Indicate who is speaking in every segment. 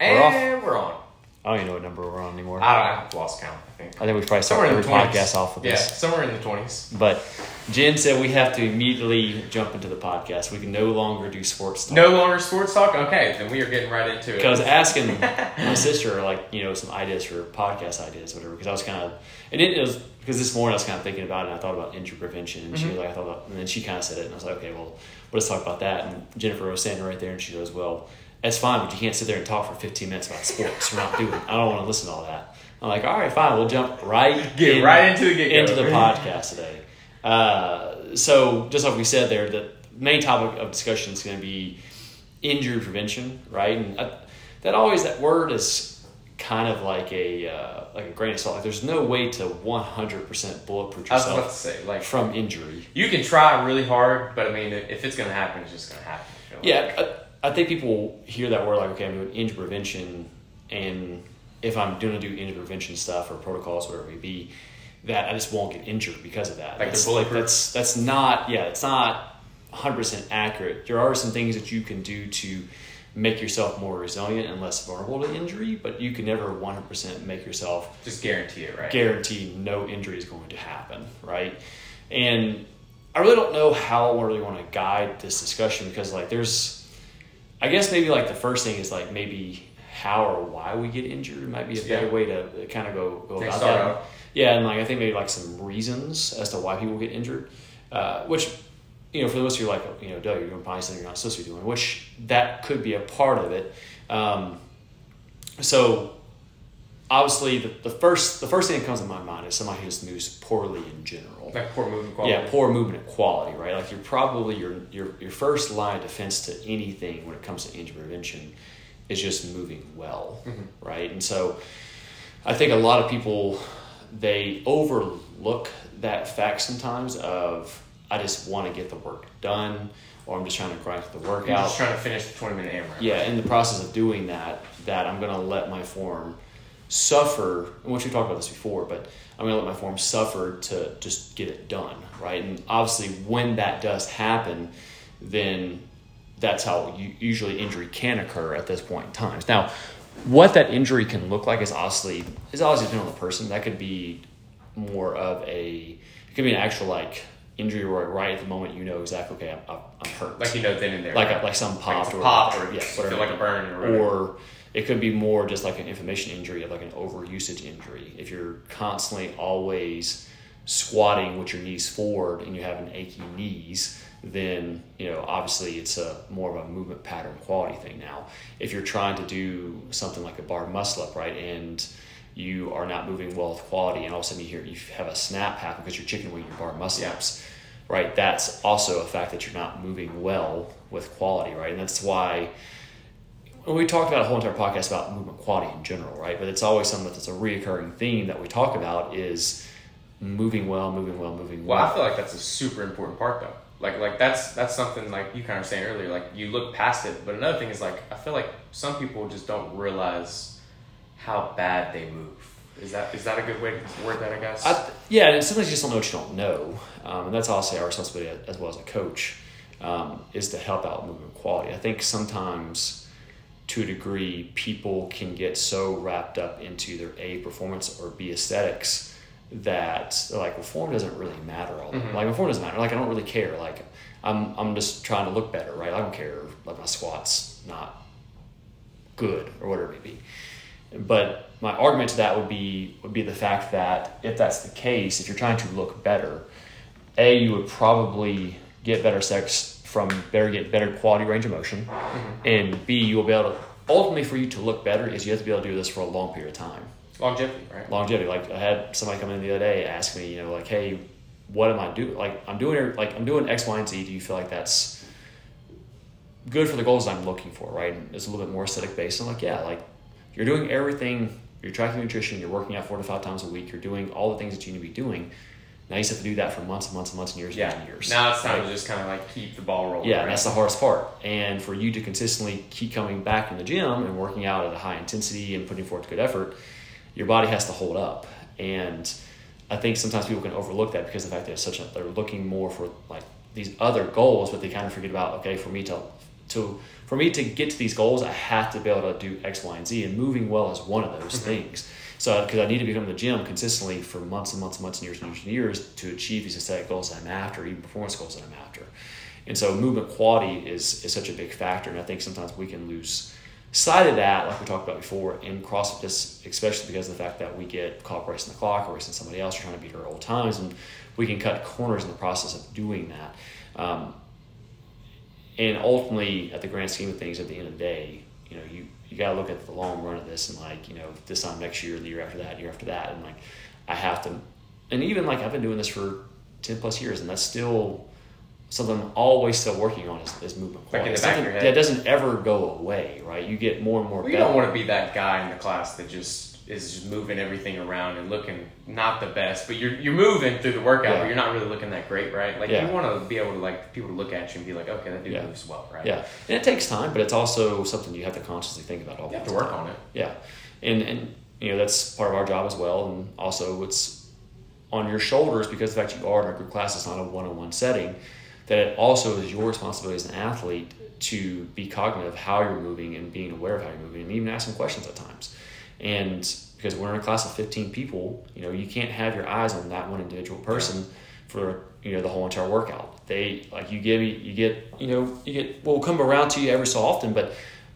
Speaker 1: And
Speaker 2: off?
Speaker 1: we're on.
Speaker 2: I don't even know what number we're on anymore.
Speaker 1: I don't. I've lost count. I think.
Speaker 2: I think we probably start every
Speaker 1: the 20s.
Speaker 2: podcast off with
Speaker 1: Yeah,
Speaker 2: this.
Speaker 1: somewhere in the twenties.
Speaker 2: But Jen said we have to immediately jump into the podcast. We can no longer do sports talk.
Speaker 1: No longer sports talk. Okay, then we are getting right into it.
Speaker 2: Because I was asking my sister, like, you know, some ideas for podcast ideas, whatever. Because I was kind of, and it was because this morning I was kind of thinking about it, and I thought about injury prevention, and she mm-hmm. was like, I thought about, and then she kind of said it, and I was like, okay, well, let's talk about that. And Jennifer was standing right there, and she goes, well, that's fine, but you can't sit there and talk for 15 minutes about sports. We're not doing. I don't want to listen to all that. I'm like, all right, fine, we'll jump right
Speaker 1: Get
Speaker 2: in-
Speaker 1: right into the
Speaker 2: into the podcast today. Uh, so, just like we said there, the main topic of discussion is going to be injury prevention, right? And I, that always that word is kind of like a uh, like a grain of salt. Like, there's no way to 100% bulletproof
Speaker 1: I was about to
Speaker 2: yourself
Speaker 1: say, like,
Speaker 2: from injury.
Speaker 1: you can try really hard, but I mean, if it's gonna happen, it's just happen. I feel like.
Speaker 2: Yeah, I, I think people hear that word like, okay, I'm doing injury prevention, and if I'm going to do injury prevention stuff or protocols, whatever it may be, that I just won't get injured because of that.
Speaker 1: Like
Speaker 2: that's,
Speaker 1: they're bulletproof?
Speaker 2: that's that's not yeah, it's not 100 percent accurate. There are some things that you can do to make yourself more resilient and less vulnerable to injury, but you can never 100 percent make yourself
Speaker 1: Just guarantee it, right?
Speaker 2: guarantee no injury is going to happen, right? And I really don't know how I really want to guide this discussion because, like, there's, I guess maybe like the first thing is like maybe how or why we get injured might be a better
Speaker 1: Yeah.
Speaker 2: way to kind of go, go about that.
Speaker 1: out.
Speaker 2: Yeah, and like I think maybe like some reasons as to why people get injured, uh, which you know for the most of you like you know Doug, you're doing probably something you're not supposed to be doing, which that could be a part of it. Um, so obviously the, the first the first thing that comes to my mind is somebody who just moves poorly in general.
Speaker 1: Like poor movement quality.
Speaker 2: Yeah, poor movement quality, right? Like you're probably your your your first line of defense to anything when it comes to injury prevention is just moving well, mm-hmm. right? And so I think a lot of people they overlook that fact sometimes of I just want to get the work done or I'm just trying to grind the workout.
Speaker 1: just trying to finish the 20 minute AMRAP.
Speaker 2: Yeah, in the process of doing that, that I'm going to let my form suffer. And we talked about this before, but I'm going to let my form suffer to just get it done, right? And obviously, when that does happen, then that's how you, usually injury can occur at this point in time. Now, what that injury can look like is obviously is obviously depending on the person. That could be more of a it could be an actual like injury where right at the moment you know exactly okay I'm, I'm- I'm hurt
Speaker 1: Like you know then and there.
Speaker 2: like
Speaker 1: right?
Speaker 2: a, like some popped
Speaker 1: it's
Speaker 2: or
Speaker 1: popped or
Speaker 2: yeah,
Speaker 1: feel
Speaker 2: whatever.
Speaker 1: like a burn or whatever.
Speaker 2: or it could be more just like an inflammation injury, of like an overusage injury. If you're constantly always squatting with your knees forward and you have an achy knees, then you know obviously it's a more of a movement pattern quality thing. Now, if you're trying to do something like a bar muscle up, right, and you are not moving well with quality, and all of a sudden you hear you have a snap happen because you're chicken wing your bar muscle
Speaker 1: Yeah.
Speaker 2: ups right? That's also a fact that you're not moving well with quality, right? And that's why we talked about a whole entire podcast about movement quality in general, right? But it's always something that's a reoccurring theme that we talk about is moving well, moving well, moving
Speaker 1: Well,
Speaker 2: well.
Speaker 1: I feel like that's a super important part though. Like like that's that's something like you kind of saying earlier. Like you look past it, but another thing is like I feel like some people just don't realize how bad they move. Is that is that a good way to word that? I guess.
Speaker 2: I, yeah, and sometimes you just don't know what you don't know, um, and that's also our responsibility as well as a coach um, is to help out movement quality. I think sometimes, to a degree, people can get so wrapped up into their a performance or b aesthetics that like, well, form doesn't really matter. All that. like form doesn't matter. Like I don't really care. Like I'm I'm just trying to look better, right? I don't care. Like my squats not good or whatever it may be. But my argument to that would be would be the fact that if that's the case, if you're trying to look better, a you would probably get better sex from better get better quality range of motion, mm-hmm. and b you will be able to ultimately for you to look better is you have to be able to do this for a long period of time
Speaker 1: Longevity, right?
Speaker 2: longevity. Like I had somebody come in the other day ask me, you know, like, hey, what am I doing? Like I'm doing like I'm doing X, Y, and Z. Do you feel like that's good for the goals I'm looking for? Right? And it's a little bit more aesthetic based. I'm like, yeah, like you're doing everything. You're tracking nutrition. You're working out four to five times a week. You're doing all the things that you need to be doing. Now you just have to do that for months and months and months and years
Speaker 1: Yeah.
Speaker 2: and years.
Speaker 1: Now it's time
Speaker 2: right?
Speaker 1: to just kind of like keep the ball rolling.
Speaker 2: Yeah,
Speaker 1: right?
Speaker 2: and that's the hardest part. And for you to consistently keep coming back in the gym and working out at a high intensity and putting forth good effort, your body has to hold up. And I think sometimes people can overlook that because the fact that it's such a, they're looking more for like these other goals, but they kind of forget about okay, for me to to for me to get to these goals, I have to be able to do X, Y, and Z, and moving well is one of those mm-hmm. things. So, because I need to be coming to the gym consistently for months and months and months and years and years and years to achieve these aesthetic goals that I'm after, even performance goals that I'm after. And so, movement quality is is such a big factor, and I think sometimes we can lose sight of that, like we talked about before, in CrossFit, just especially because of the fact that we get caught racing the clock or racing somebody else or trying to beat our old times, and we can cut corners in the process of doing that. Um, and ultimately, at the grand scheme of things, at the end of the day, you know, you you got to look at the long run of this and like you know this time next year, the year after that, year after that, and like I have to, and even like I've been doing this for ten plus years, and that's still something I'm always still working on is, is movement quality.
Speaker 1: Like in the back of your head.
Speaker 2: That doesn't ever go away, right? You get more and more.
Speaker 1: Well, you don't want to be that guy in the class that just is just moving everything around and looking not the best, but you're you're moving through the workout, yeah. but you're not really looking that great, right? Like yeah. you want to be able to like people to look at you and be like, okay, that dude yeah. moves well, right?
Speaker 2: Yeah, and it takes time, but it's also something you have to consciously think about all
Speaker 1: you
Speaker 2: the
Speaker 1: time. You have to work on it.
Speaker 2: Yeah, and and you know that's part of our job as well, and also it's on your shoulders because the fact you are in a group class, it's not a one-on-one setting. That it also is your responsibility as an athlete to be cognizant of how you're moving and being aware of how you're moving, and even asking questions at times. And because we're in a class of 15 people, you know, you can't have your eyes on that one individual person for, you know, the whole entire workout. They, like, you give, you get, you know, you get, we'll come around to you every so often, but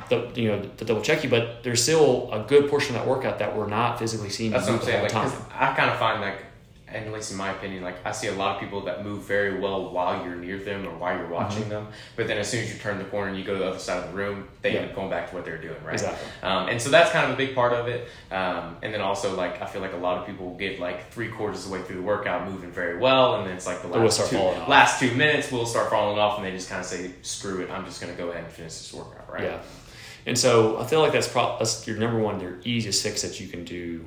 Speaker 2: the, you know, to double check you, but there's still a good portion of that workout that we're not physically seeing.
Speaker 1: That's what I'm saying. Like, I kind of find like and at least in my opinion, like I see a lot of people that move very well while you're near them or while you're watching mm-hmm. them. But then as soon as you turn the corner and you go to the other side of the room, they yeah. end up going back to what they're doing, right?
Speaker 2: Exactly.
Speaker 1: Um, and so that's kind of a big part of it. Um, and then also like I feel like a lot of people get like three quarters of the way through the workout moving very well, and then it's like the last two last two minutes will start falling off, and they just kind of say, "Screw it, I'm just going to go ahead and finish this workout," right?
Speaker 2: Yeah. And so I feel like that's, pro- that's your number one, your easiest fix that you can do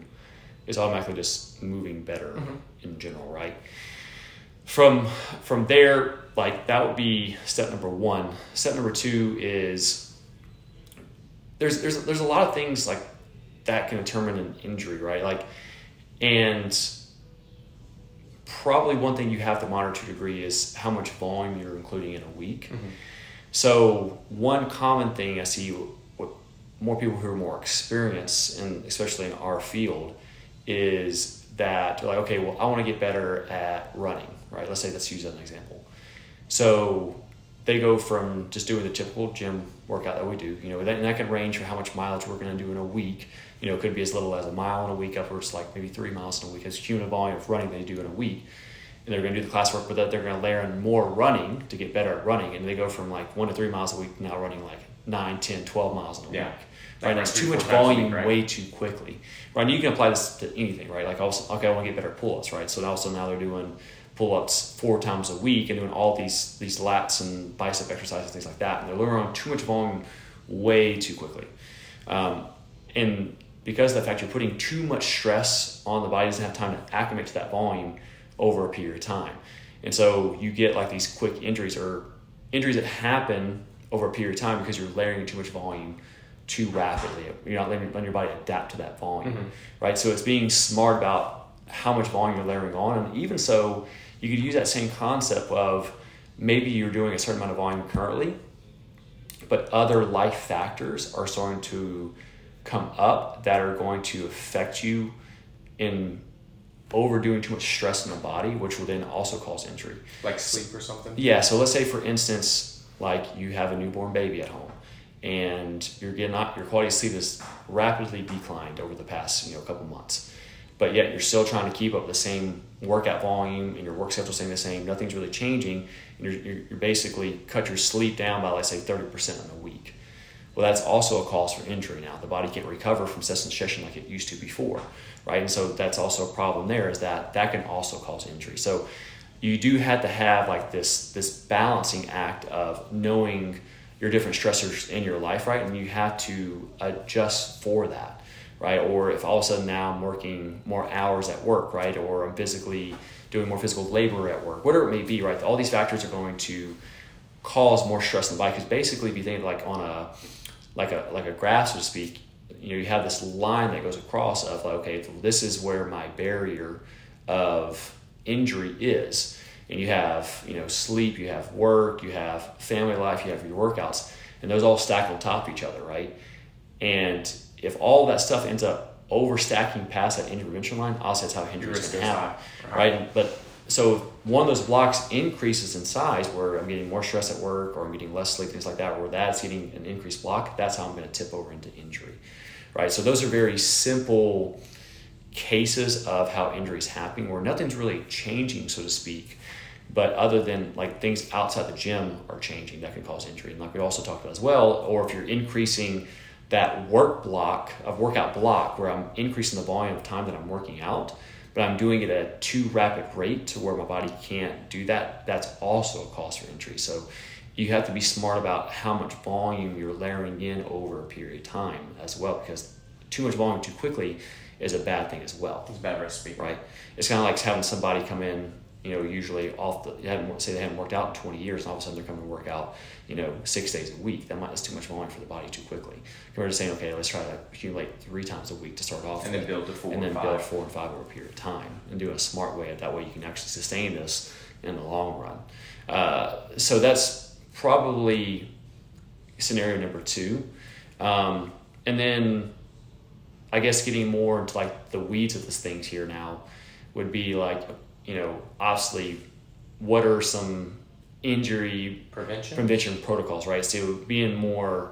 Speaker 2: is automatically just moving better mm-hmm. in general, right? From from there, like that would be step number one. Step number two is there's there's there's a lot of things like that can determine an injury, right? Like and probably one thing you have to monitor to a degree is how much volume you're including in a week. Mm-hmm. So one common thing I see with more people who are more experienced, and especially in our field, is that like, okay, well, I want to get better at running, right? Let's say let's use that as an example. So they go from just doing the typical gym workout that we do, you know, and that can range for how much mileage we're going to do in a week. You know, it could be as little as a mile in a week, upwards like maybe three miles in a week. As cumulative volume of running they do in a week. And they're going to do the classwork, but that they're going to layer in more running to get better at running. And they go from like one to three miles a week now running like 9, 10, 12 miles in a yeah. week. Right? That's too much volume week, right? way too quickly right? you can apply this to anything, right? Like, also, okay, I want to get better pull-ups, right? So also now they're doing pull-ups four times a week and doing all these these lats and bicep exercises, things like that, and they're on too much volume way too quickly. Um, and because of the fact you're putting too much stress on the body, doesn't have time to acclimate to that volume over a period of time, and so you get like these quick injuries or injuries that happen over a period of time because you're layering too much volume too rapidly. You're not letting, letting your body adapt to that volume, mm-hmm. right? So it's being smart about how much volume you're layering on, and even so, you could use that same concept of maybe you're doing a certain amount of volume currently, but other life factors are starting to come up that are going to affect you in overdoing too much stress in the body, which will then also cause injury.
Speaker 1: Like sleep or something?
Speaker 2: Yeah. So let's say, for instance, like you have a newborn baby at home and you're getting your quality of sleep has rapidly declined over the past you know couple months. But yet you're still trying to keep up the same workout volume and your work schedule staying the same nothing's really changing and you're, you're basically cut your sleep down by let's say 30% in a week. Well that's also a cause for injury now. The body can't recover from session like it used to before right? And so that's also a problem there is that that can also cause injury. So you do have to have like this this balancing act of knowing your different stressors in your life, right? And you have to adjust for that, right? Or if all of a sudden now I'm working more hours at work, right? Or I'm physically doing more physical labor at work, whatever it may be, right? All these factors are going to cause more stress in the body. Because basically, if you think like on a like a like a graph, so to speak, you know, you have this line that goes across of like, okay, this is where my barrier of injury is and you have you know sleep you have work you have family life you have your workouts and those all stack on top of each other, right? And if all that stuff ends up overstacking past that intervention line, obviously that's how injuries can happen,
Speaker 1: high.
Speaker 2: right? But so if one of those blocks increases in size, where I'm getting more stress at work or I'm getting less sleep, things like that, where that's getting an increased block, that's how I'm going to tip over into injury, right? So those are very simple cases of how injuries happening, where nothing's really changing, so to speak. But other than like things outside the gym are changing that can cause injury, and like we also talked about as well, or if you're increasing that work block of workout block where I'm increasing the volume of time that I'm working out, but I'm doing it at a too rapid rate to where my body can't do that, that's also a cause for injury. So you have to be smart about how much volume you're layering in over a period of time as well, because too much volume too quickly is a bad thing as well
Speaker 1: It's a bad recipe.
Speaker 2: right? It's kind of like having somebody come in, you know, usually off the, they haven't, say they haven't worked out in 20 years, and all of a sudden they're coming to work out, you know, six days a week. That might, that's too much volume for the body too quickly. Compared to saying, okay, let's try to accumulate three times a week to start off
Speaker 1: And
Speaker 2: with,
Speaker 1: then build to four
Speaker 2: and then
Speaker 1: and
Speaker 2: build
Speaker 1: five.
Speaker 2: four and five over a period of time, and do it a smart way. That way you can actually sustain this in the long run. Uh, so that's probably scenario number two. Um, and then I guess getting more into like the weeds of this things here now would be like, you know, obviously, what are some injury
Speaker 1: Prevention.
Speaker 2: prevention protocols, right? So being more,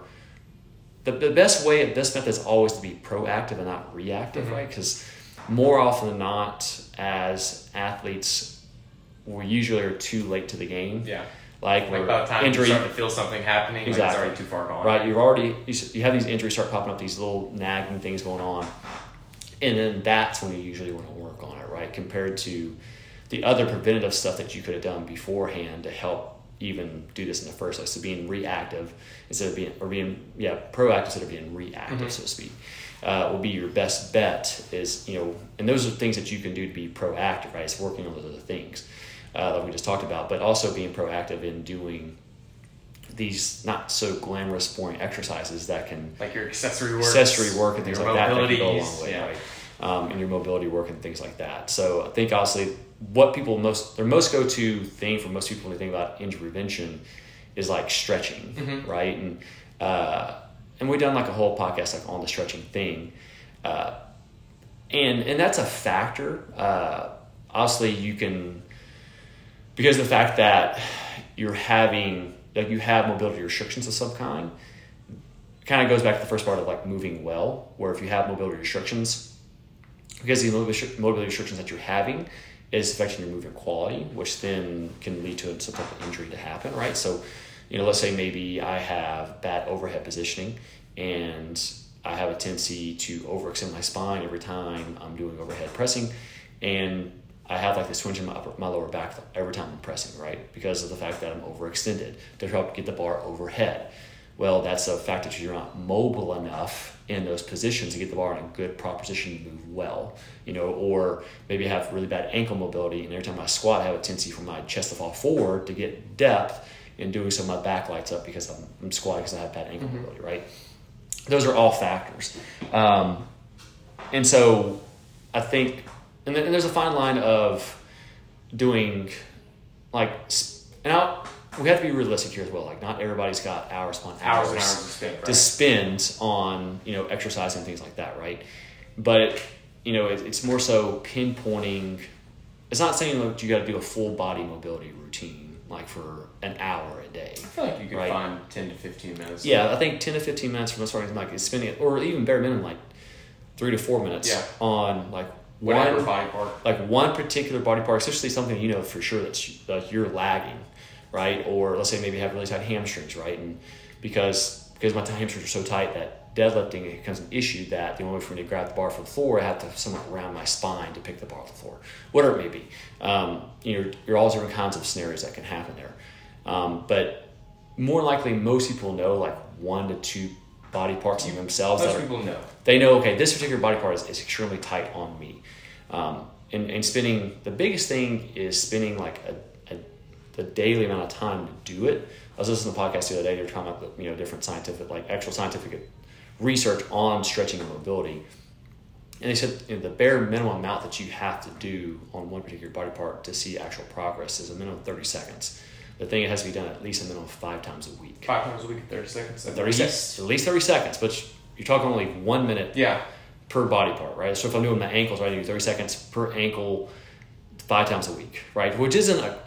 Speaker 2: the, the best way, the best method is always to be proactive and not reactive,
Speaker 1: Mhm.
Speaker 2: right? Because more often than not, as athletes, we usually are too late to the game.
Speaker 1: yeah.
Speaker 2: Like,
Speaker 1: Like
Speaker 2: we're
Speaker 1: by the time
Speaker 2: injury,
Speaker 1: you start to feel something happening, like it's
Speaker 2: Exactly.
Speaker 1: already too far gone.
Speaker 2: right? You've already you you have these injuries start popping up, these little nagging things going on, and then that's when you usually want to work on it, right? Compared to the other preventative stuff that you could have done beforehand to help even do this in the first place. So being reactive instead of being or being yeah proactive instead of being reactive,
Speaker 1: Mhm.
Speaker 2: so to speak. Uh, will be your best bet is you know and those are things that you can do to be proactive right it's working on those other things uh, that we just talked about but also being proactive in doing these not so glamorous, boring exercises that can
Speaker 1: Like your accessory work.
Speaker 2: accessory work and things like that that can go a long way,
Speaker 1: yeah.
Speaker 2: right? Um, and your mobility work and things like that. So I think honestly, what people most their most go to thing for most people when they think about injury prevention is like stretching,
Speaker 1: Mhm.
Speaker 2: right? And uh, and we've done like a whole podcast like on the stretching thing, uh, and and that's a factor. Uh, obviously, you can because the fact that you're having like you have mobility restrictions of some kind kind of goes back to the first part of like moving well where if you have mobility restrictions because the mobility restrictions that you're having is affecting your movement quality which then can lead to some type of injury to happen right so you know let's say maybe i have bad overhead positioning and i have a tendency to overextend my spine every time i'm doing overhead pressing and I have like this twinge in my, upper, my lower back every time I'm pressing, right? Because of the fact that I'm overextended to help get the bar overhead. Well, that's a fact that you're not mobile enough in those positions to get the bar in a good proper position to move well, you know, or maybe I have really bad ankle mobility, and every time I squat, I have a tendency for my chest to fall forward to get depth. In doing so, my back lights up because I'm, I'm squatting because I have bad ankle
Speaker 1: Mhm.
Speaker 2: mobility, right? Those are all factors. Um, and so I think, and, then, and there's a fine line of doing, like, and I'll, we have to be realistic here as well. Like, not everybody's got hours upon
Speaker 1: Hours and hours of spin, right?
Speaker 2: to spend on you know exercising and things like that, right? But you know, it, it's more so pinpointing. It's not saying that you got to do a full body mobility routine like for an hour a day.
Speaker 1: I feel like you could
Speaker 2: Right.
Speaker 1: find 10 to 15 minutes.
Speaker 2: Yeah, I think ten to fifteen minutes for most parties like is spending it, or even bare minimum like three to four minutes
Speaker 1: Yeah.
Speaker 2: on like
Speaker 1: Whatever
Speaker 2: one
Speaker 1: body part.
Speaker 2: like one particular body part, especially something you know for sure that's like you're lagging, right? Or let's say maybe have really tight hamstrings, right? And because because my hamstrings are so tight that deadlifting it becomes an issue that the only way for me to grab the bar from the floor, I have to somewhat round my spine to pick the bar off the floor, whatever it may be. Um, you know, you're all different kinds of scenarios that can happen there. Um, but more likely, most people know like one to two body parts of themselves that
Speaker 1: Most
Speaker 2: are
Speaker 1: people know.
Speaker 2: they know okay this particular body part is, is extremely tight on me um, and, and spending the biggest thing is spinning like a, the daily amount of time to do it i was listening to a podcast the other day they were talking about the, you know different scientific like actual scientific research on stretching and mobility and they said you know, the bare minimum amount that you have to do on one particular body part to see actual progress is a minimum of 30 seconds The thing it has to be done at least a minimum of five times a week.
Speaker 1: Five times a week, thirty seconds. At
Speaker 2: 30
Speaker 1: least.
Speaker 2: seconds. At least 30 seconds, but you're talking only one minute
Speaker 1: Yeah.
Speaker 2: per body part, right? So if I'm doing my ankles, right, I do 30 seconds per ankle five times a week, right? Which isn't a,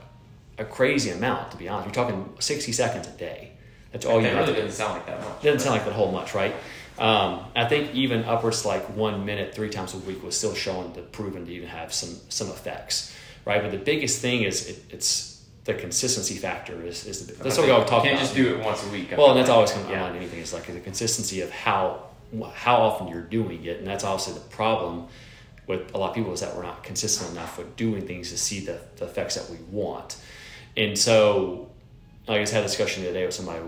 Speaker 2: a crazy amount, to be honest. You're talking 60 seconds a day. That's all you
Speaker 1: that
Speaker 2: have
Speaker 1: really
Speaker 2: to do.
Speaker 1: doesn't sound like that much.
Speaker 2: Doesn't sound like that whole much, right? Um, I think even upwards like one minute, three times a week was still showing the proven to even have some some effects, right? But the biggest thing is it, it's the consistency factor is, is the, that's what we all talk
Speaker 1: you
Speaker 2: about.
Speaker 1: Can't just do it once a week. I
Speaker 2: Well, and that's
Speaker 1: like.
Speaker 2: always coming
Speaker 1: yeah.
Speaker 2: on anything. It's like the consistency of how how often you're doing it, and that's obviously the problem with a lot of people is that we're not consistent enough with doing things to see the, the effects that we want. And so, like I just had a discussion the other day with somebody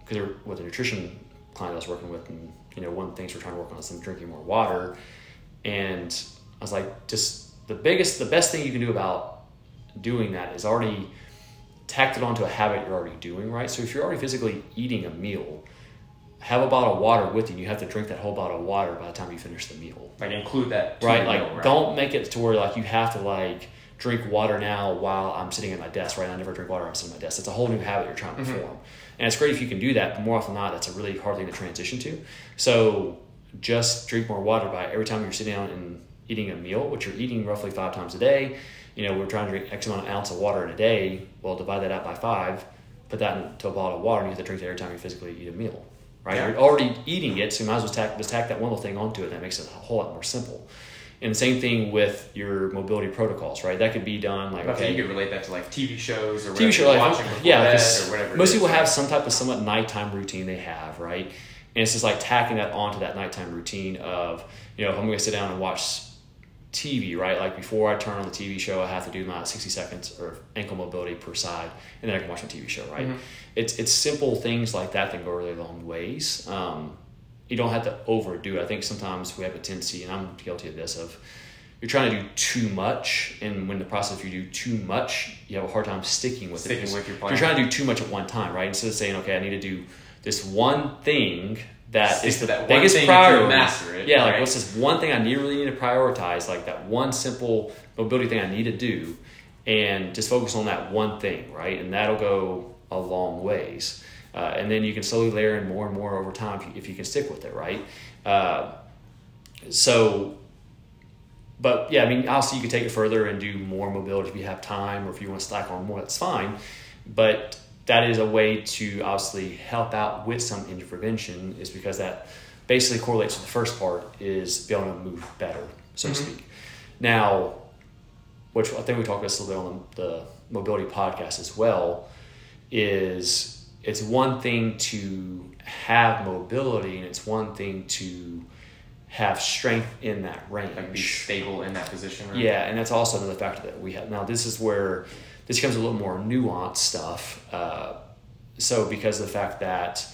Speaker 2: because they're with a nutrition client I was working with, and you know, one of the things we're trying to work on is them drinking more water. And I was like, just the biggest, the best thing you can do about doing that is already tacked it onto a habit you're already doing, right? So if you're already physically eating a meal, have a bottle of water with you. You have to drink that whole bottle of water by the time you finish the meal,
Speaker 1: Like include that.
Speaker 2: right? Like,
Speaker 1: meal, right?
Speaker 2: don't make it to where like you have to like drink water now while I'm sitting at my desk, right? I never drink water. I'm sitting at my desk. It's a whole new habit you're trying to
Speaker 1: Mhm.
Speaker 2: form, and it's great if you can do that. But more often than not, that's a really hard thing to transition to. So just drink more water by every time you're sitting down and eating a meal, which you're eating roughly five times a day. You know, we're trying to drink X amount of ounce of water in a day. Well, divide that out by five, put that into a bottle of water, and you have to drink it every time you physically eat a meal. Right?
Speaker 1: Yeah.
Speaker 2: You're already eating it, so you might as well tack, just tack that one little thing onto it. That makes it a whole lot more simple. And the same thing with your mobility protocols, right? That could be done like okay,
Speaker 1: you could relate that to like TV shows or
Speaker 2: TV
Speaker 1: whatever
Speaker 2: show, like,
Speaker 1: watching
Speaker 2: yeah,
Speaker 1: or whatever.
Speaker 2: most people have some type of somewhat nighttime routine they have, right? And it's just like tacking that onto that nighttime routine of, you know, if I'm going to sit down and watch TV, right? Like before I turn on the TV show, I have to do my 60 seconds or ankle mobility per side, and then I can watch my TV show, right?
Speaker 1: Mhm.
Speaker 2: It's it's simple things like that that go really long ways. Um, you don't have to overdo it. I think sometimes we have a tendency, and I'm guilty of this, of you're trying to do too much, and when the process you do too much, you have a hard time sticking with it.
Speaker 1: Sticking
Speaker 2: because
Speaker 1: with your
Speaker 2: You're trying to do too much at one time, right? Instead of saying, okay, I need to do this one thing that
Speaker 1: Stick
Speaker 2: is the
Speaker 1: that
Speaker 2: biggest priority.
Speaker 1: master it,
Speaker 2: yeah, like
Speaker 1: right?
Speaker 2: what's this one thing I need really need to prioritize, like that one simple mobility thing I need to do, and just focus on that one thing, right? And that'll go a long ways. Uh, and then you can slowly layer in more and more over time if you, if you can stick with it, right? Uh, so, but yeah, I mean, obviously you could take it further and do more mobility if you have time, or if you want to stack on more, that's fine. But that is a way to obviously help out with some injury prevention, is because that basically correlates with the first part is being able to move better, so to
Speaker 1: Mhm.
Speaker 2: speak. Now, which I think we talked about this a little bit on the mobility podcast as well, is it's one thing to have mobility and it's one thing to have strength in that range.
Speaker 1: like be stable in that position. Right?
Speaker 2: Yeah, and that's also another factor that we have. Now, this is where this becomes a little more nuanced stuff. Uh, so, because of the fact that,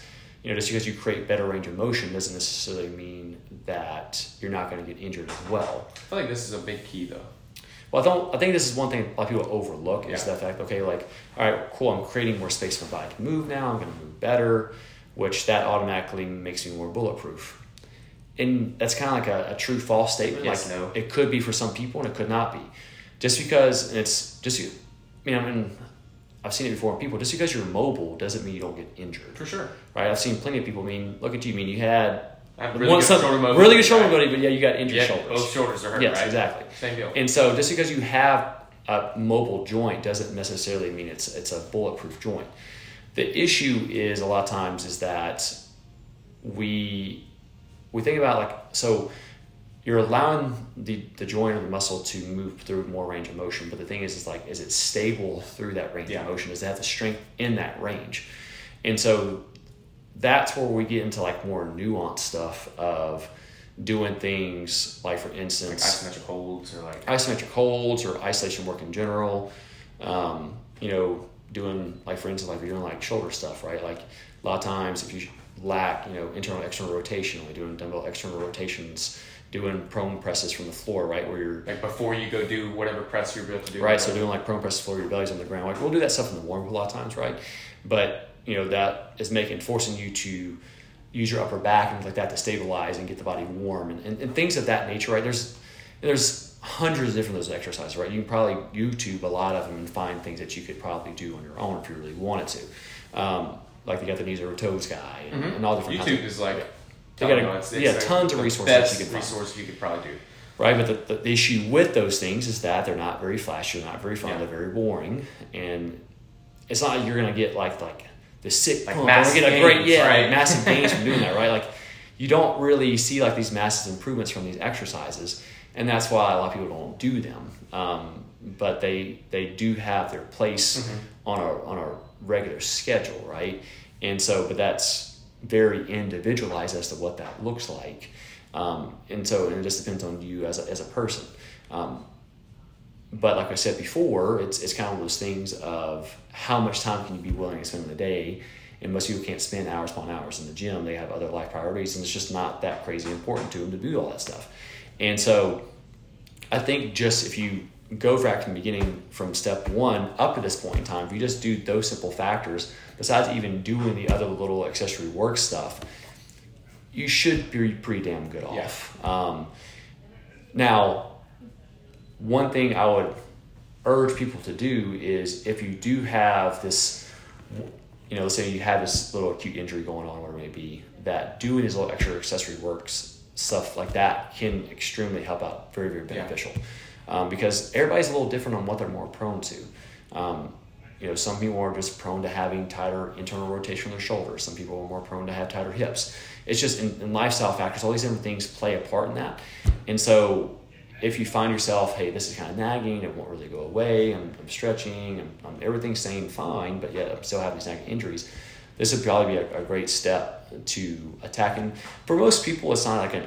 Speaker 2: you know, just because you create better range of motion doesn't necessarily mean that you're not going to get injured as well.
Speaker 1: I feel like this is a big key though.
Speaker 2: Well, I don't. I think this is one thing a lot of people overlook is
Speaker 1: Yeah.
Speaker 2: the fact. Okay, like, all right, cool. I'm creating more space for my body to move now. I'm going to move better, which that automatically makes me more bulletproof. And that's kind of like a, a true false statement.
Speaker 1: Yes,
Speaker 2: like,
Speaker 1: no.
Speaker 2: it could be for some people and it could not be. Just because and it's just. I mean, I mean, I've seen it before in people. Just because you're mobile doesn't mean you don't get injured,
Speaker 1: For sure.
Speaker 2: right? I've seen plenty of people. I mean, look at you. I mean, you had
Speaker 1: I have
Speaker 2: one-
Speaker 1: really good shoulder mobility.
Speaker 2: really good shoulder mobility, but yeah, you got injured
Speaker 1: Yeah,
Speaker 2: shoulders.
Speaker 1: both shoulders are hurt.
Speaker 2: Yes,
Speaker 1: right?
Speaker 2: exactly.
Speaker 1: Same deal.
Speaker 2: And so, just because you have a mobile joint doesn't necessarily mean it's it's a bulletproof joint. The issue is a lot of times is that we we think about like so you're allowing the, the joint or the muscle to move through more range of motion, but the thing is, is like, is it stable through that range
Speaker 1: Yeah.
Speaker 2: of motion? Does it have the strength in that range? And so that's where we get into like more nuanced stuff of doing things like, for
Speaker 1: like
Speaker 2: instance,
Speaker 1: isometric holds or like
Speaker 2: isometric holds or isolation work in general. Um, you know, doing like for instance, like we're doing like shoulder stuff, right? Like a lot of times, if you lack, you know, internal external rotation, like doing dumbbell external rotations, doing prone presses from the floor, right, where you're
Speaker 1: like before you go do whatever press you're about to do.
Speaker 2: right. So doing like prone presses floor, your belly's on the ground. Like we'll do that stuff in the warm up a lot of times, right? But you know that is making forcing you to use your upper back and things like that to stabilize and get the body warm and, and, and things of that nature, right? There's there's hundreds of different those exercises, right? You can probably YouTube a lot of them and find things that you could probably do on your own if you really wanted to. Um, like they got the knees over toes guy and,
Speaker 1: Mhm.
Speaker 2: and all different kinds
Speaker 1: YouTube is like
Speaker 2: They got a-
Speaker 1: it's,
Speaker 2: yeah,
Speaker 1: it's like
Speaker 2: tons of resources you could
Speaker 1: resource you could probably do.
Speaker 2: right? But the, the, the issue with those things is that they're not very flashy, they're not very fun,
Speaker 1: Yeah.
Speaker 2: they're very boring, and it's not like you're gonna get like like the sick
Speaker 1: Like
Speaker 2: or
Speaker 1: massive
Speaker 2: get a great yeah
Speaker 1: right?
Speaker 2: massive gains from doing that, right? Like you don't really see like these massive improvements from these exercises, and that's why a lot of people don't do them. Um, but they they do have their place
Speaker 1: Mm-hmm.
Speaker 2: on a on a regular schedule, right? And so, but that's very individualized as to what that looks like. Um, and so and it just depends on you as a, as a person. Um, but like I said before, it's, it's kind of those things of how much time can you be willing to spend in the day. And most people can't spend hours upon hours in the gym. They have other life priorities, and it's just not that crazy important to them to do all that stuff. And so I think just if you go back from the beginning from step one up to this point in time, if you just do those simple factors, besides even doing the other little accessory work stuff, you should be pretty damn good
Speaker 1: Yeah.
Speaker 2: off. Um, now, one thing I would urge people to do is if you do have this, you know, let's say you have this little acute injury going on, or maybe that doing these little extra accessory works stuff like that can extremely help out. Very very beneficial um, because everybody's a little different on what they're more prone to. Um, you know, some people are just prone to having tighter internal rotation of their shoulders. Some people are more prone to have tighter hips. It's just in, in lifestyle factors, all these different things play a part in that. And so if you find yourself, hey, this is kind of nagging, it won't really go away, I'm, I'm stretching, I'm, I'm, everything's staying fine, but yet I'm still having these nagging injuries, this would probably be a, a great step to attacking. For most people, it's not like an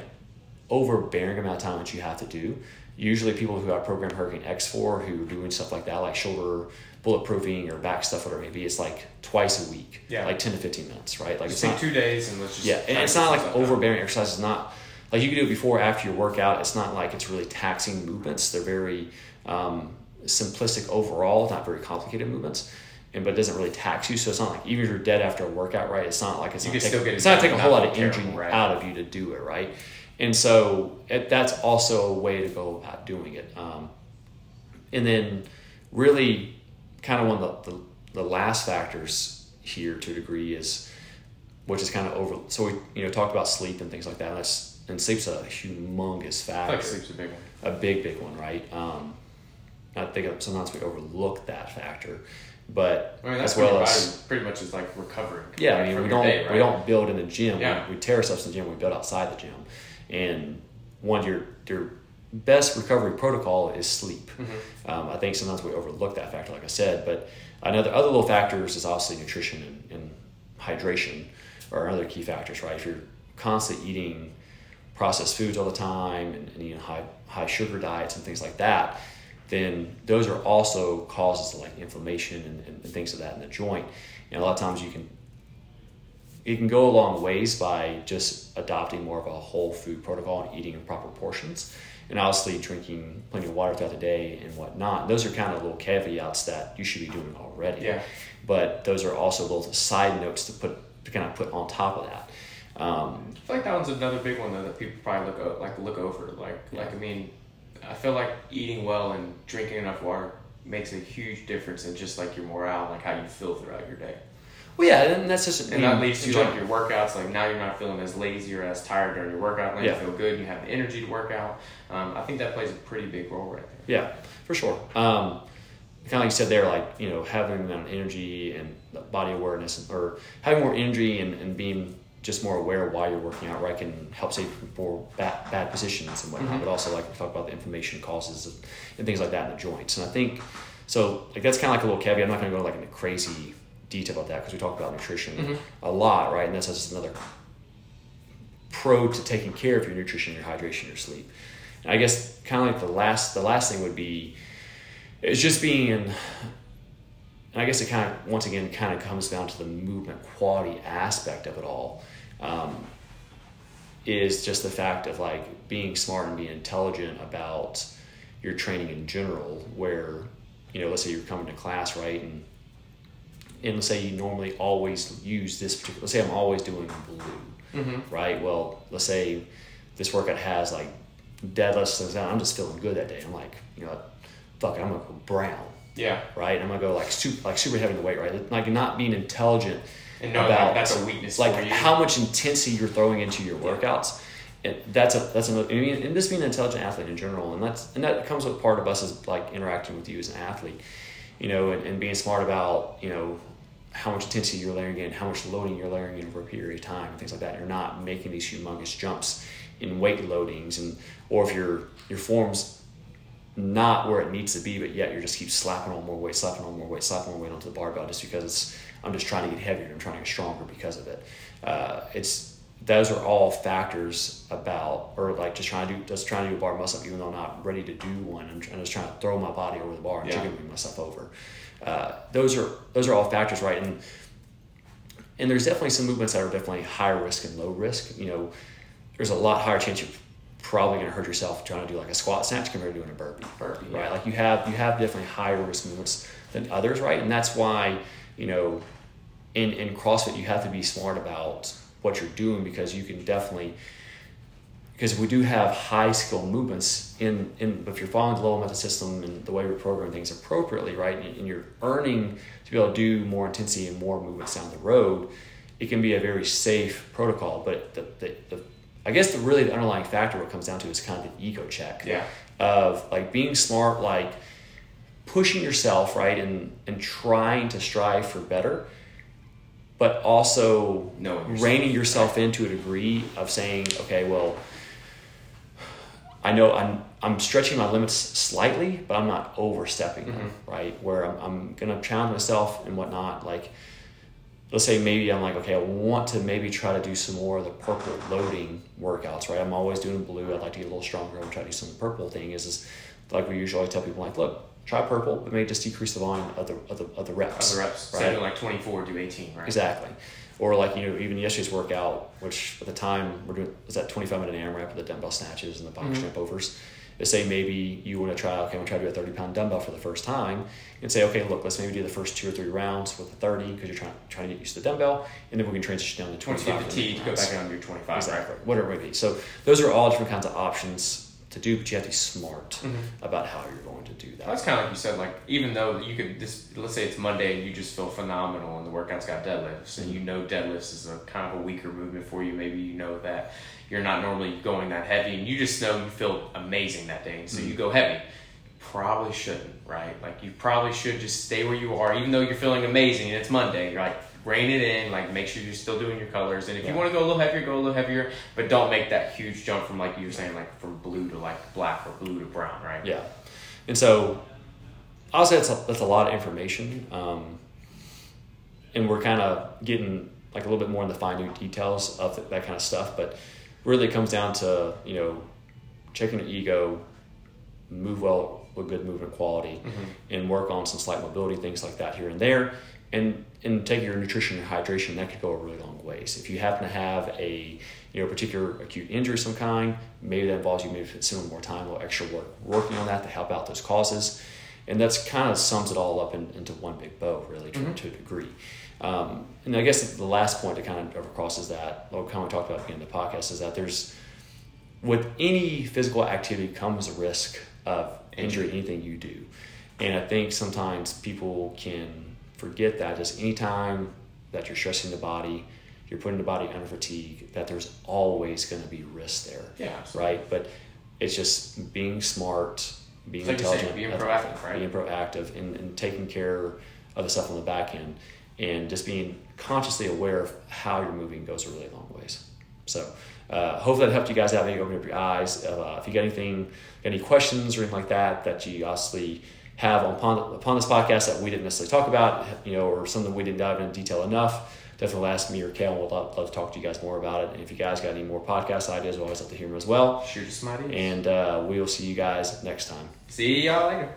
Speaker 2: overbearing amount of time that you have to do. Usually, people who have programmed Hurricane X for, who are doing stuff like that, like shoulder bulletproofing or back stuff, whatever it may be, it's like twice a week,
Speaker 1: Yeah.
Speaker 2: like 10 to 15 minutes, right? Like
Speaker 1: Just
Speaker 2: it's
Speaker 1: take
Speaker 2: not,
Speaker 1: two days and let's just
Speaker 2: yeah, and it's not like overbearing exercise. Is not like you can do it before, after your workout. It's not like it's really taxing movements. They're very um, simplistic overall, not very complicated movements. And but it doesn't really tax you, so it's not like even if you're dead after a workout, right? It's not like it's
Speaker 1: You
Speaker 2: not taking, it's not taking a whole lot of energy
Speaker 1: right?
Speaker 2: out of you to do it, right? And so it, that's also a way to go about doing it. Um, and then really kind of one of the, the, the last factors here to a degree is which is kind of over so we you know talked about sleep and things like that and that's and sleep's a humongous factor
Speaker 1: like sleep's a big one.
Speaker 2: a big big one right um, i think sometimes we overlook that factor but
Speaker 1: I mean, that's
Speaker 2: as well as
Speaker 1: pretty much is like recovering.
Speaker 2: yeah, I mean, we don't
Speaker 1: day, right?
Speaker 2: we don't build in the gym.
Speaker 1: Yeah.
Speaker 2: We, we tear ourselves in the gym. We build outside the gym, and one your your best recovery protocol is sleep.
Speaker 1: Mm-hmm.
Speaker 2: Um, I think sometimes we overlook that factor, like I said. But another other little factors is obviously nutrition and, and hydration are other key factors, right? If you're constantly eating processed foods all the time and, and eating high high sugar diets and things like that, then those are also causes of like inflammation and, and, and things of that in the joint. And a lot of times you can it can go a long ways by just adopting more of a whole food protocol and eating in proper portions. And obviously drinking plenty of water throughout the day and whatnot. those are kind of little caveats that you should be doing already.
Speaker 1: Yeah.
Speaker 2: But those are also little side notes to put to kind of put on top of that. Um,
Speaker 1: I feel like that one's another big one though that people probably look o- like look over. Like like I mean, I feel like eating well and drinking enough water makes a huge difference in just like your morale, and like how you feel throughout your day.
Speaker 2: well, yeah, and that's just
Speaker 1: And that leads to like your workouts. Like now you're not feeling as lazy or as tired during your workout. Now
Speaker 2: Yeah.
Speaker 1: you feel good. and You have the energy to work out. Um, I think that plays a pretty big role right there.
Speaker 2: Yeah, for sure. Um, kind of like you said there, like you know, having that energy and body awareness, or having more energy and, and being just more aware of why you're working out, right, can help save you from poor bad, bad positions and whatnot.
Speaker 1: Mhm.
Speaker 2: But also, like we talk about the inflammation causes and things like that in the joints. And I think so. Like that's kind of like a little caveat. I'm not going to go like into crazy detail about that because we talk about nutrition
Speaker 1: Mhm.
Speaker 2: a lot, right? And that's just another pro to taking care of your nutrition, your hydration, your sleep. And I guess kind of like the last the last thing would be is just being in and I guess it kind of once again kind of comes down to the movement quality aspect of it all. Um, is just the fact of like being smart and being intelligent about your training in general where you know let's say you're coming to class right and and let's say you normally always use this particular let's say I'm always doing blue
Speaker 1: Mm-hmm.
Speaker 2: right? Well, let's say this workout has like deadlifts, that, I'm just feeling good that day. I'm like, you know, fuck it, I'm gonna go brown,
Speaker 1: Yeah.
Speaker 2: right? I'm gonna go like super, like super heavy in the weight, right? Like not being intelligent
Speaker 1: And knowing
Speaker 2: about
Speaker 1: that's a weakness
Speaker 2: like how much intensity you're throwing into your workouts. And that's a that's another. I mean, and just being an intelligent athlete in general, and that's and that comes with part of us is like interacting with you as an athlete, you know, and, and being smart about you know how much intensity you're layering in, how much loading you're layering in over a period of time, and things like that. You're not making these humongous jumps in weight loadings, and or if your your form's not where it needs to be, but yet you're just keep slapping on more weight, slapping on more weight, slapping more weight onto the barbell just because it's I'm just trying to get heavier, I'm trying to get stronger because of it. Uh, it's those are all factors about, or like just trying to do, just trying to do a bar muscle up, even though I'm not ready to do one. I'm, I'm just trying to throw my body over the bar and
Speaker 1: Yeah.
Speaker 2: chicken wing myself over. Uh, those are those are all factors, right? And and there's definitely some movements that are definitely high risk and low risk. You know, there's a lot higher chance you're probably going to hurt yourself trying to do like a squat snatch compared to doing a burpee.
Speaker 1: Burpee,
Speaker 2: right?
Speaker 1: yeah.
Speaker 2: Like you have you have definitely higher risk movements than others, right? And that's why you know in in CrossFit you have to be smart about what you're doing because you can definitely because we do have high skill movements in, in if you're following the low method system and the way we program things appropriately, right, and, and you're earning to be able to do more intensity and more movements down the road, it can be a very safe protocol. But the, the, the I guess the really the underlying factor what it comes down to is kind of the ego check
Speaker 1: Yeah.
Speaker 2: of like being smart, like pushing yourself, right, and and trying to strive for better, but also
Speaker 1: Knowing yourself.
Speaker 2: reining yourself in to a degree of saying, okay, well, I know I'm I'm stretching my limits slightly, but I'm not overstepping them, mm-hmm. right? Where I'm, I'm gonna challenge myself and whatnot. Like, let's say maybe I'm like, okay, I want to maybe try to do some more of the purple loading workouts, right? I'm always doing blue. I'd like to get a little stronger. I'm trying to do some of the purple thing. Is is like we usually tell people, like, look, try purple, but maybe just decrease the volume of the of the, of the reps.
Speaker 1: Other reps.
Speaker 2: right?
Speaker 1: Of like 24, do 18, right?
Speaker 2: Exactly. Or like you know, even yesterday's workout, which at the time we're doing was that twenty five minute AMRAP with the dumbbell snatches and the box
Speaker 1: Mhm.
Speaker 2: jump overs. To say maybe you want to try, okay, I'm gonna try to do a thirty pound dumbbell for the first time, and say, okay, look, let's maybe do the first two or three rounds with the thirty because you're trying trying to get used to the dumbbell, and then we can transition down to
Speaker 1: Once
Speaker 2: twenty
Speaker 1: you get fatigued, go back down to your 25,
Speaker 2: Exactly.
Speaker 1: right?
Speaker 2: Whatever it may be. So those are all different kinds of options to do, but you have to be smart
Speaker 1: Mhm.
Speaker 2: about how you're going to do that.
Speaker 1: That's kind of like you said, like even though you could this, let's say it's Monday and you just feel phenomenal and the workout's got deadlifts and you know deadlifts is a kind of a weaker movement for you. Maybe you know that you're not normally going that heavy and you just know you feel amazing that day, and so you go heavy. Probably shouldn't, right? Like you probably should just stay where you are, even though you're feeling amazing and it's Monday. You're like rein it in, like make sure you're still doing your colors. And if you want to go a little heavier, go a little heavier, but don't make that huge jump from like you were saying, like from blue to like black or blue to brown, right?
Speaker 2: Yeah, and so I'll say that's a, that's a lot of information, um, and we're kind of getting like a little bit more in the fine details of th- that kind of stuff. But really, it comes down to you know checking your ego, move well with good movement quality, and work on some slight mobility things like that here and there. And, and take your nutrition and hydration that could go a really long ways. If you happen to have a you know particular acute injury of some kind, maybe that involves you maybe consuming more time, a little extra work working on that to help out those causes. And that's kind of sums it all up in, into one big bow, really, to,
Speaker 1: Mhm.
Speaker 2: to a degree. Um, and I guess the last point to kind of overcross is that, what kind of talked about at the beginning of the podcast, is that there's with any physical activity comes a risk of injury, anything you do. And I think sometimes people can forget that just anytime that you're stressing the body, you're putting the body under fatigue, that there's always going to be risk there,
Speaker 1: Yeah, absolutely.
Speaker 2: right? But it's just being smart, being
Speaker 1: Like
Speaker 2: intelligent,
Speaker 1: being proactive, right?
Speaker 2: Being proactive and, and taking care of the stuff on the back end and just being consciously aware of how you're moving goes a really long ways. So uh, hopefully that helped you guys out, maybe open up your eyes. Uh, if you got anything, any questions or anything like that that you obviously have upon upon this podcast that we didn't necessarily talk about, you know, or something we didn't dive into detail enough, definitely ask me or Kale. We'll love, love to talk to you guys more about it. And if you guys got any more podcast ideas, we'll always love to hear them as well.
Speaker 1: Shoot us some ideas.
Speaker 2: And uh, we will see you guys next time.
Speaker 1: See y'all later.